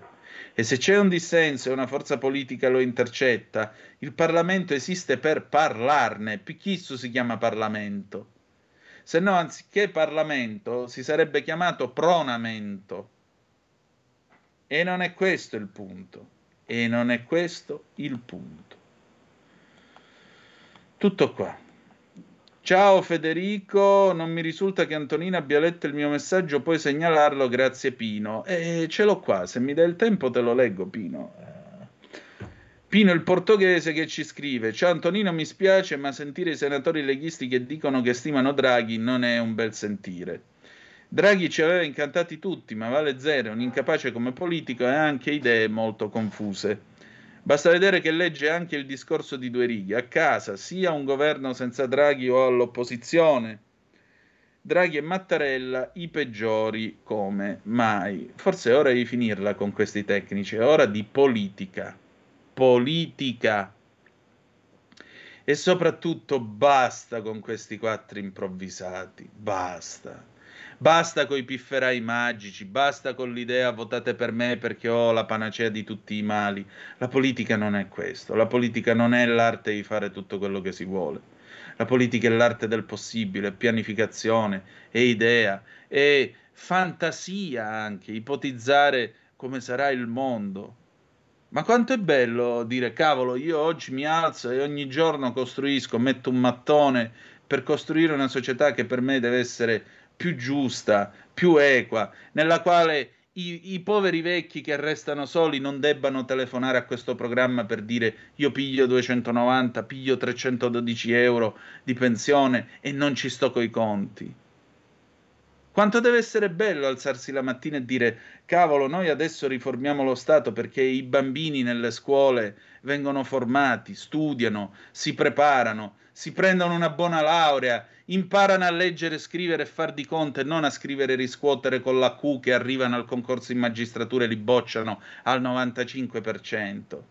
E se c'è un dissenso e una forza politica lo intercetta, il Parlamento esiste per parlarne. Picchisso si chiama Parlamento. Se no, anziché Parlamento, si sarebbe chiamato pronamento. E non è questo il punto. E non è questo il punto. Tutto qua. Ciao Federico, non mi risulta che Antonina abbia letto il mio messaggio, puoi segnalarlo, grazie Pino. E ce l'ho qua, se mi dai il tempo te lo leggo Pino. Pino il portoghese che ci scrive: Ciao Antonino, mi spiace, ma sentire i senatori leghisti che dicono che stimano Draghi non è un bel sentire. Draghi ci aveva incantati tutti, ma vale zero, un incapace come politico e ha anche idee molto confuse. Basta vedere che legge anche il discorso di due righe. A casa, sia un governo senza Draghi o all'opposizione. Draghi e Mattarella i peggiori come mai. Forse è ora di finirla con questi tecnici, è ora di politica. Politica. E soprattutto basta con questi quattro improvvisati. Basta. Basta con i pifferai magici, basta con l'idea votate per me perché ho la panacea di tutti i mali. La politica non è questo, la politica non è l'arte di fare tutto quello che si vuole. La politica è l'arte del possibile, pianificazione, è idea, è fantasia anche, ipotizzare come sarà il mondo. Ma quanto è bello dire, cavolo, io oggi mi alzo e ogni giorno costruisco, metto un mattone per costruire una società che per me deve essere più giusta, più equa, nella quale i, i, poveri vecchi che restano soli non debbano telefonare a questo programma per dire io piglio 290, piglio 312 euro di pensione e non ci sto coi conti. Quanto deve essere bello alzarsi la mattina e dire cavolo, noi adesso riformiamo lo Stato perché i bambini nelle scuole vengono formati, studiano, si preparano, si prendono una buona laurea, imparano a leggere, scrivere e far di conto e non a scrivere e riscuotere con la Q che arrivano al concorso in magistratura e li bocciano al 95%.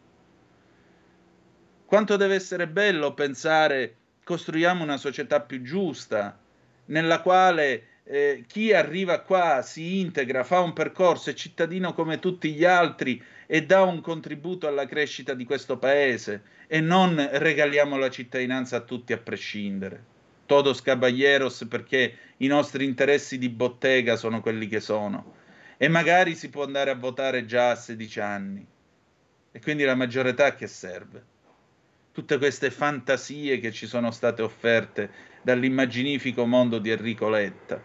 Quanto deve essere bello pensare costruiamo una società più giusta, nella quale eh, chi arriva qua si integra, fa un percorso, è cittadino come tutti gli altri e dà un contributo alla crescita di questo paese e non regaliamo la cittadinanza a tutti a prescindere. Todos caballeros perché i nostri interessi di bottega sono quelli che sono e magari si può andare a votare già a 16 anni e quindi la maggiore età che serve? Tutte queste fantasie che ci sono state offerte dall'immaginifico mondo di Enrico Letta.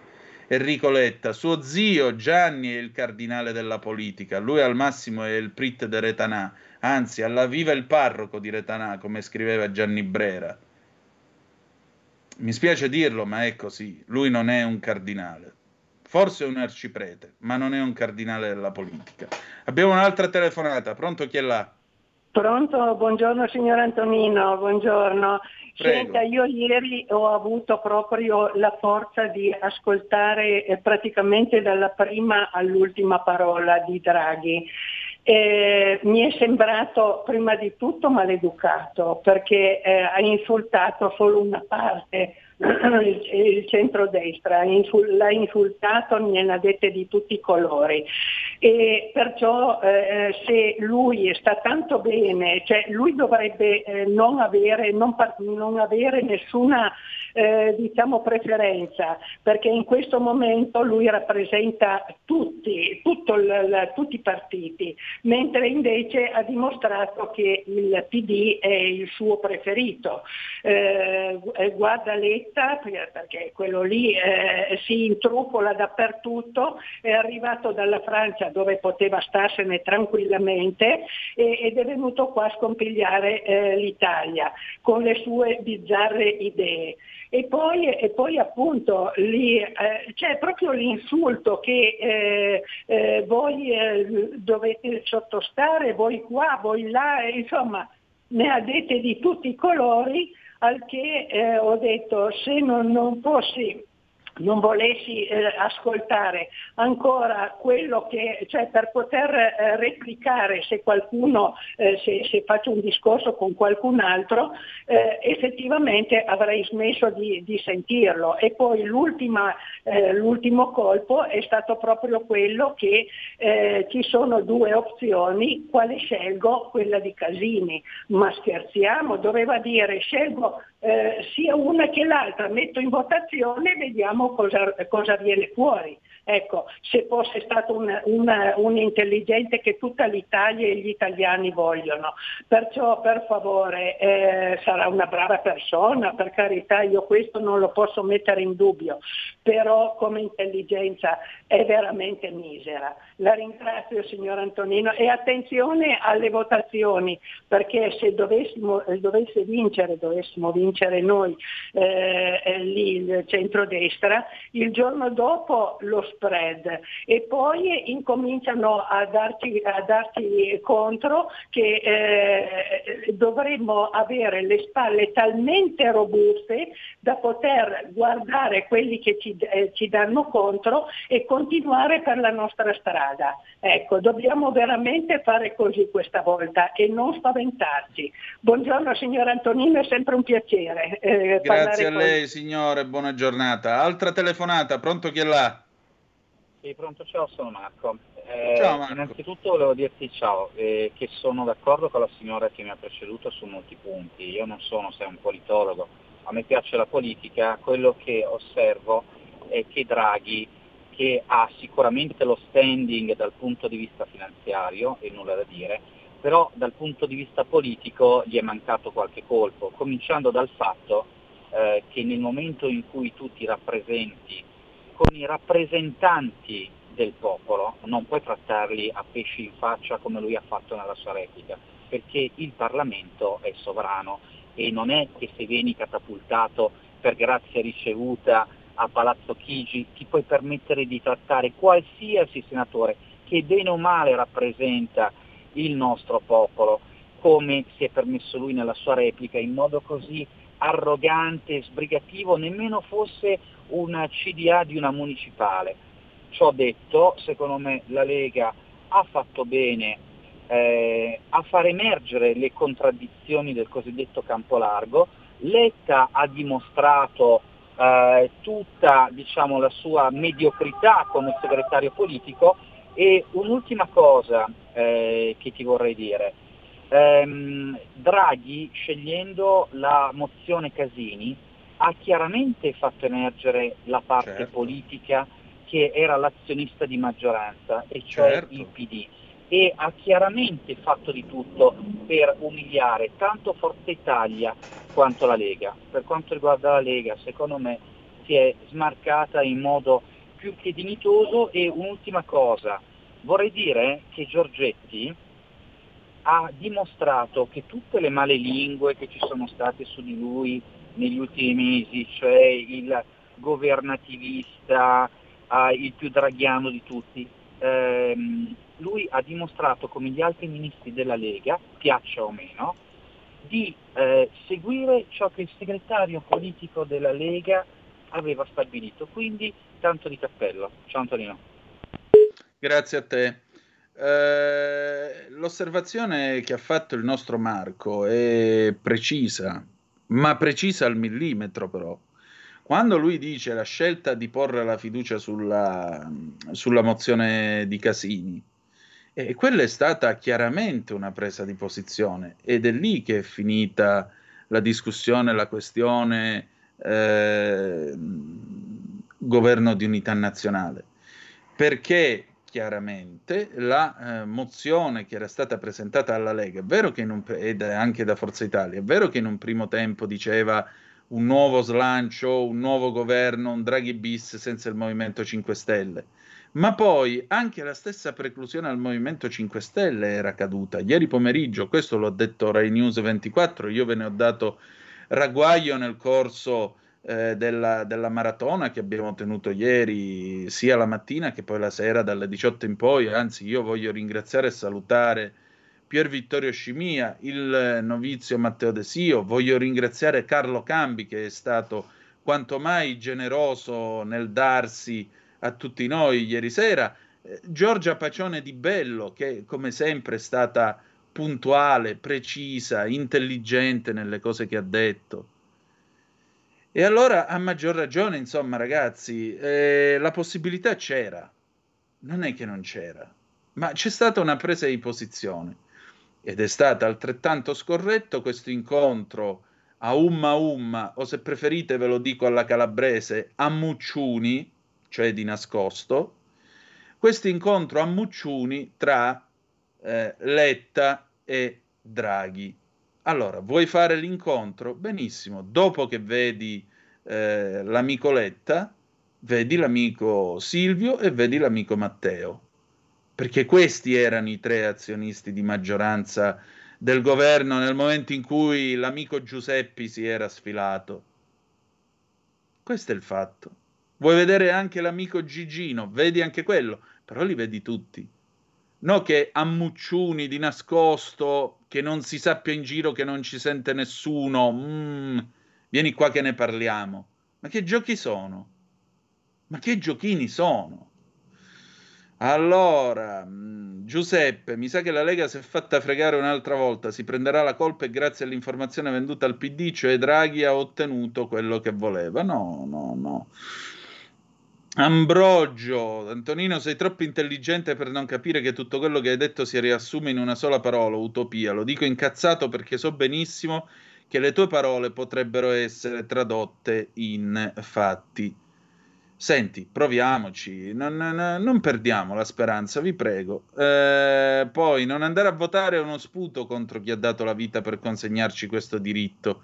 Enrico Letta, suo zio Gianni è il cardinale della politica, lui al massimo è il prit de Retanà, anzi alla viva il parroco di Retanà, come scriveva Gianni Brera. Mi spiace dirlo, ma è così. Lui non è un cardinale. Forse è un arciprete, ma non è un cardinale della politica. Abbiamo un'altra telefonata. Pronto chi è là?
Pronto, buongiorno signor Antonino, buongiorno. Prego. Senta, io ieri ho avuto proprio la forza di ascoltare eh, praticamente dalla prima all'ultima parola di Draghi eh, mi è sembrato prima di tutto maleducato perché eh, ha insultato solo una parte il centrodestra, l'ha insultato, ne ha dette di tutti i colori. E perciò eh, se lui sta tanto bene, cioè lui dovrebbe eh, non, avere, non, non, avere, nessuna eh, diciamo preferenza perché in questo momento lui rappresenta tutti, il, la, tutti i partiti, mentre invece ha dimostrato che il PD è il suo preferito. Eh, guarda Letta, perché quello lì eh, si intrufola dappertutto, è arrivato dalla Francia dove poteva starsene tranquillamente e, ed è venuto qua a scompigliare eh, l'Italia con le sue bizzarre idee. E poi, e poi appunto lì, eh, c'è proprio l'insulto che eh, eh, voi eh, dovete sottostare, voi qua, voi là, insomma ne ha dette di tutti i colori, al che eh, ho detto se non, non fossi non volessi eh, ascoltare ancora quello che, cioè per poter eh, replicare se qualcuno, eh, se, se, faccio un discorso con qualcun altro, eh, effettivamente avrei smesso di, di sentirlo. E poi eh, l'ultimo colpo è stato proprio quello che eh, ci sono due opzioni, quale scelgo? Quella di Casini. Ma scherziamo, doveva dire scelgo eh, sia una che l'altra, metto in votazione e vediamo cosa, cosa viene fuori. Ecco, se fosse stato un, un, un, intelligente che tutta l'Italia e gli italiani vogliono. Perciò per favore eh, sarà una brava persona, per carità io questo non lo posso mettere in dubbio, però come intelligenza è veramente misera. La ringrazio signor Antonino e attenzione alle votazioni perché se dovessimo, dovesse vincere, dovessimo vincere noi eh, lì il centrodestra, il giorno dopo lo spread e poi incominciano a darci, a darci contro che eh, dovremmo avere le spalle talmente robuste da poter guardare quelli che ci, eh, ci danno contro e continuare per la nostra strada. Ecco, dobbiamo veramente fare così questa volta e non spaventarci. Buongiorno signor Antonino, è sempre un piacere.
Eh, Grazie a lei con... signore, buona giornata. Altra telefonata, pronto chi è là?
Sì, pronto, ciao, sono Marco. Eh, ciao Marco. Innanzitutto volevo dirti ciao, eh, che sono d'accordo con la signora che mi ha preceduto su molti punti. Io non sono, sei un politologo, a me piace la politica, quello che osservo è che Draghi, che ha sicuramente lo standing dal punto di vista finanziario, e nulla da dire, però dal punto di vista politico gli è mancato qualche colpo, cominciando dal fatto eh, che nel momento in cui tu ti rappresenti con i rappresentanti del popolo, non puoi trattarli a pesci in faccia come lui ha fatto nella sua replica, perché il Parlamento è sovrano e non è che se vieni catapultato per grazia ricevuta a Palazzo Chigi ti puoi permettere di trattare qualsiasi senatore che bene o male rappresenta il nostro popolo, come si è permesso lui nella sua replica, in modo così arrogante, sbrigativo, nemmeno fosse una CDA di una municipale. Ciò detto, secondo me la Lega ha fatto bene eh, a far emergere le contraddizioni del cosiddetto campo largo. Letta ha dimostrato eh, tutta diciamo, la sua mediocrità come segretario politico e un'ultima cosa eh, che ti vorrei dire. Ehm, Draghi scegliendo la mozione Casini ha chiaramente fatto emergere la parte certo. politica che era l'azionista di maggioranza, e cioè certo. il PD, e ha chiaramente fatto di tutto per umiliare tanto Forza Italia quanto la Lega. Per quanto riguarda la Lega, secondo me si è smarcata in modo più che dignitoso e un'ultima cosa, vorrei dire che Giorgetti ha dimostrato che tutte le male lingue che ci sono state su di lui negli ultimi mesi, cioè il governativista, eh, il più draghiano di tutti, ehm, lui ha dimostrato come gli altri ministri della Lega, piaccia o meno, di eh, seguire ciò che il segretario politico della Lega aveva stabilito. Quindi tanto di cappello. Ciao Antonino.
Grazie a te. Eh, l'osservazione che ha fatto il nostro Marco è precisa, ma precisa al millimetro però. quando lui dice la scelta di porre la fiducia sulla, sulla mozione di Casini, e quella è stata chiaramente una presa di posizione ed è lì che è finita la discussione, la questione eh, governo di unità nazionale, perché chiaramente la eh, mozione che era stata presentata alla Lega, è vero che un, ed anche da Forza Italia, è vero che in un primo tempo diceva un nuovo slancio, un nuovo governo, un Draghi bis senza il Movimento 5 Stelle, ma poi anche la stessa preclusione al Movimento 5 Stelle era caduta. Ieri pomeriggio, questo l'ho detto Rai News 24, io ve ne ho dato ragguaglio nel corso eh, della, della, maratona che abbiamo tenuto ieri, sia la mattina che poi la sera dalle 18 in poi. Anzi, io voglio ringraziare e salutare Pier Vittorio Scimia, il novizio Matteo De Sio, voglio ringraziare Carlo Cambi che è stato quanto mai generoso nel darsi a tutti noi ieri sera, eh, Giorgia Pacione di Bello che come sempre è stata puntuale, precisa, intelligente nelle cose che ha detto. E allora a maggior ragione, insomma, ragazzi, eh, la possibilità c'era, non è che non c'era, ma c'è stata una presa di posizione. Ed è stato altrettanto scorretto questo incontro a Umma Umma, o se preferite ve lo dico alla calabrese, a Mucciuni, cioè di nascosto, questo incontro a Mucciuni tra eh, Letta e Draghi. Allora, vuoi fare l'incontro? Benissimo, dopo che vedi eh, l'amico Letta, vedi l'amico Silvio e vedi l'amico Matteo, perché questi erano i tre azionisti di maggioranza del governo nel momento in cui l'amico Giuseppi si era sfilato. Questo è il fatto. Vuoi vedere anche l'amico Gigino? Vedi anche quello, però li vedi tutti. No che ammucciuni di nascosto, che non si sappia in giro, che non ci sente nessuno. Mm, vieni qua che ne parliamo. Ma che giochi sono? Ma che giochini sono? Allora, mm, Giuseppe, mi sa che la Lega si è fatta fregare un'altra volta, si prenderà la colpa e grazie all'informazione venduta al PD, cioè Draghi ha ottenuto quello che voleva. No, no, no. Ambrogio, Antonino, sei troppo intelligente per non capire che tutto quello che hai detto si riassume in una sola parola, utopia. Lo dico incazzato perché so benissimo che le tue parole potrebbero essere tradotte in fatti. Senti, proviamoci, non, non, non perdiamo la speranza, vi prego. Eh, poi, non andare a votare è uno sputo contro chi ha dato la vita per consegnarci questo diritto.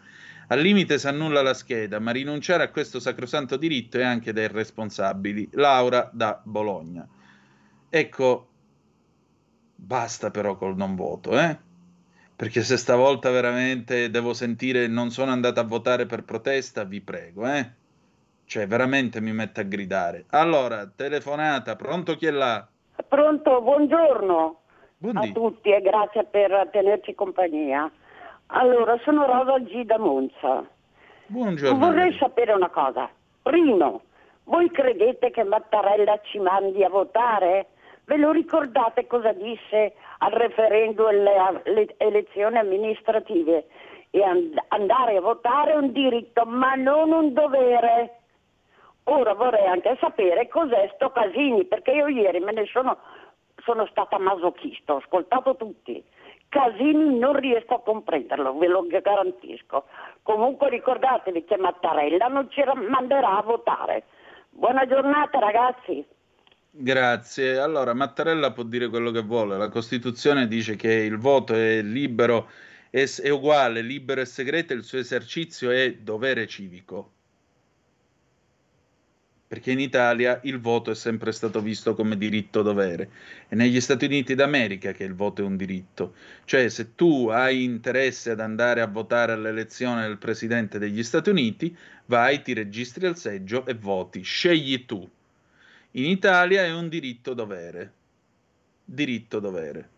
Al limite si annulla la scheda, ma rinunciare a questo sacrosanto diritto è anche dai responsabili. Laura da Bologna. Ecco, basta però col non voto, eh? Perché se stavolta veramente devo sentire non sono andato a votare per protesta, vi prego, eh? Cioè, veramente mi mette a gridare. Allora, telefonata, pronto chi è là?
Pronto, buongiorno Buondì. a tutti e grazie per tenerci compagnia. Allora, sono Rosa G da Monza.
Buongiorno.
Vorrei sapere una cosa. Primo, voi credete che Mattarella ci mandi a votare? Ve lo ricordate cosa disse al referendum alle elezioni amministrative? E and- andare a votare è un diritto, ma non un dovere. Ora vorrei anche sapere cos'è sto Casini, perché io ieri me ne sono, sono stata masochista, ho ascoltato tutti Casini non riesco a comprenderlo, ve lo garantisco. Comunque ricordatevi che Mattarella non ci manderà a votare. Buona giornata ragazzi.
Grazie. Allora, Mattarella può dire quello che vuole. La Costituzione dice che il voto è libero, è, è uguale, libero e segreto, il suo esercizio è dovere civico perché in Italia il voto è sempre stato visto come diritto-dovere. È negli Stati Uniti d'America che il voto è un diritto. Cioè, se tu hai interesse ad andare a votare all'elezione del presidente degli Stati Uniti, vai, ti registri al seggio e voti. Scegli tu. In Italia è un diritto-dovere. Diritto-dovere.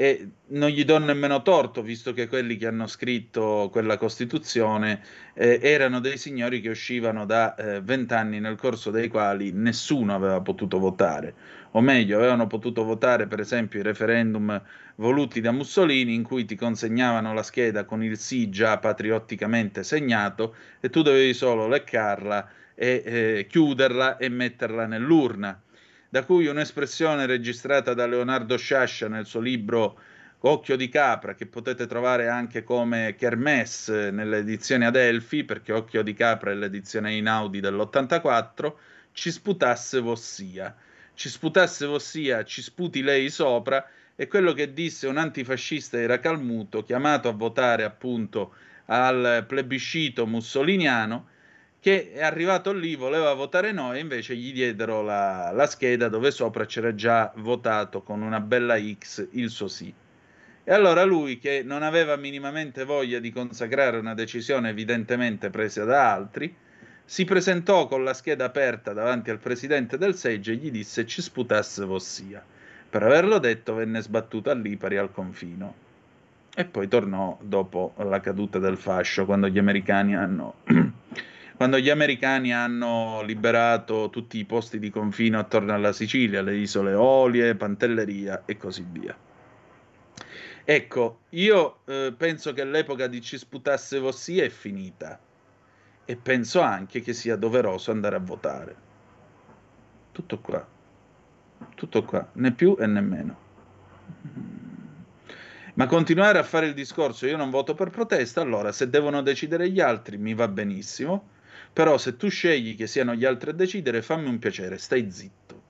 E non gli do nemmeno torto, visto che quelli che hanno scritto quella Costituzione eh, erano dei signori che uscivano da eh, vent'anni eh, nel corso dei quali nessuno aveva potuto votare, o meglio, avevano potuto votare per esempio i referendum voluti da Mussolini in cui ti consegnavano la scheda con il sì già patriotticamente segnato e tu dovevi solo leccarla e eh, chiuderla e metterla nell'urna da cui un'espressione registrata da Leonardo Sciascia nel suo libro Occhio di capra, che potete trovare anche come Kermesse nelle edizioni Adelphi, perché Occhio di capra è l'edizione in Audi dell'84, ci sputasse vossia. Ci sputasse vossia, ci sputi lei sopra, è quello che disse un antifascista era Calmuto, chiamato a votare appunto al plebiscito mussoliniano, che è arrivato lì, voleva votare no e invece gli diedero la, la scheda dove sopra c'era già votato con una bella X il suo sì. E allora lui, che non aveva minimamente voglia di consacrare una decisione evidentemente presa da altri, si presentò con la scheda aperta davanti al presidente del seggio e gli disse ci sputasse vossia. Per averlo detto venne sbattuto a Lipari al confino. E poi tornò dopo la caduta del fascio, quando gli americani hanno quando gli americani hanno liberato tutti i posti di confino attorno alla Sicilia, le isole Olie, Pantelleria e così via. Ecco, io eh, penso che l'epoca di ci sputasse vossia è finita e penso anche che sia doveroso andare a votare. Tutto qua. Tutto qua, né più e né meno. Ma continuare a fare il discorso io non voto per protesta, allora se devono decidere gli altri mi va benissimo, però se tu scegli che siano gli altri a decidere, fammi un piacere, stai zitto.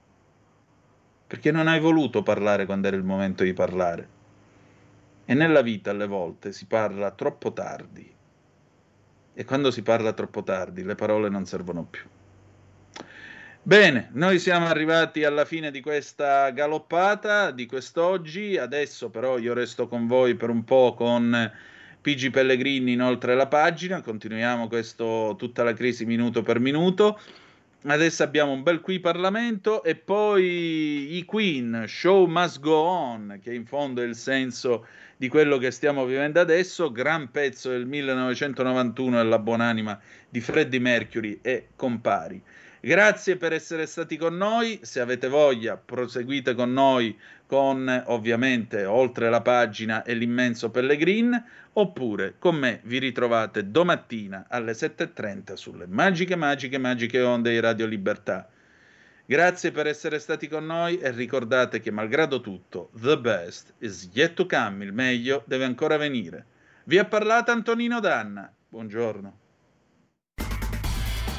Perché non hai voluto parlare quando era il momento di parlare. E nella vita alle volte si parla troppo tardi. E quando si parla troppo tardi le parole non servono più. Bene, noi siamo arrivati alla fine di questa galoppata di quest'oggi, adesso però io resto con voi per un po' con PG Pellegrini inoltre la pagina, continuiamo questo, tutta la crisi minuto per minuto. Adesso abbiamo un bel qui Parlamento e poi i Queen, Show Must Go On, che in fondo è il senso di quello che stiamo vivendo adesso, gran pezzo del 1991 della buonanima di Freddie Mercury e compari. Grazie per essere stati con noi, se avete voglia proseguite con noi con ovviamente oltre la pagina e l'immenso Pellegrin, oppure con me vi ritrovate domattina alle 7.30 sulle magiche, magiche, magiche onde di Radio Libertà. Grazie per essere stati con noi e ricordate che malgrado tutto, the best is yet to come, il meglio deve ancora venire. Vi ha parlato Antonino Danna. Buongiorno.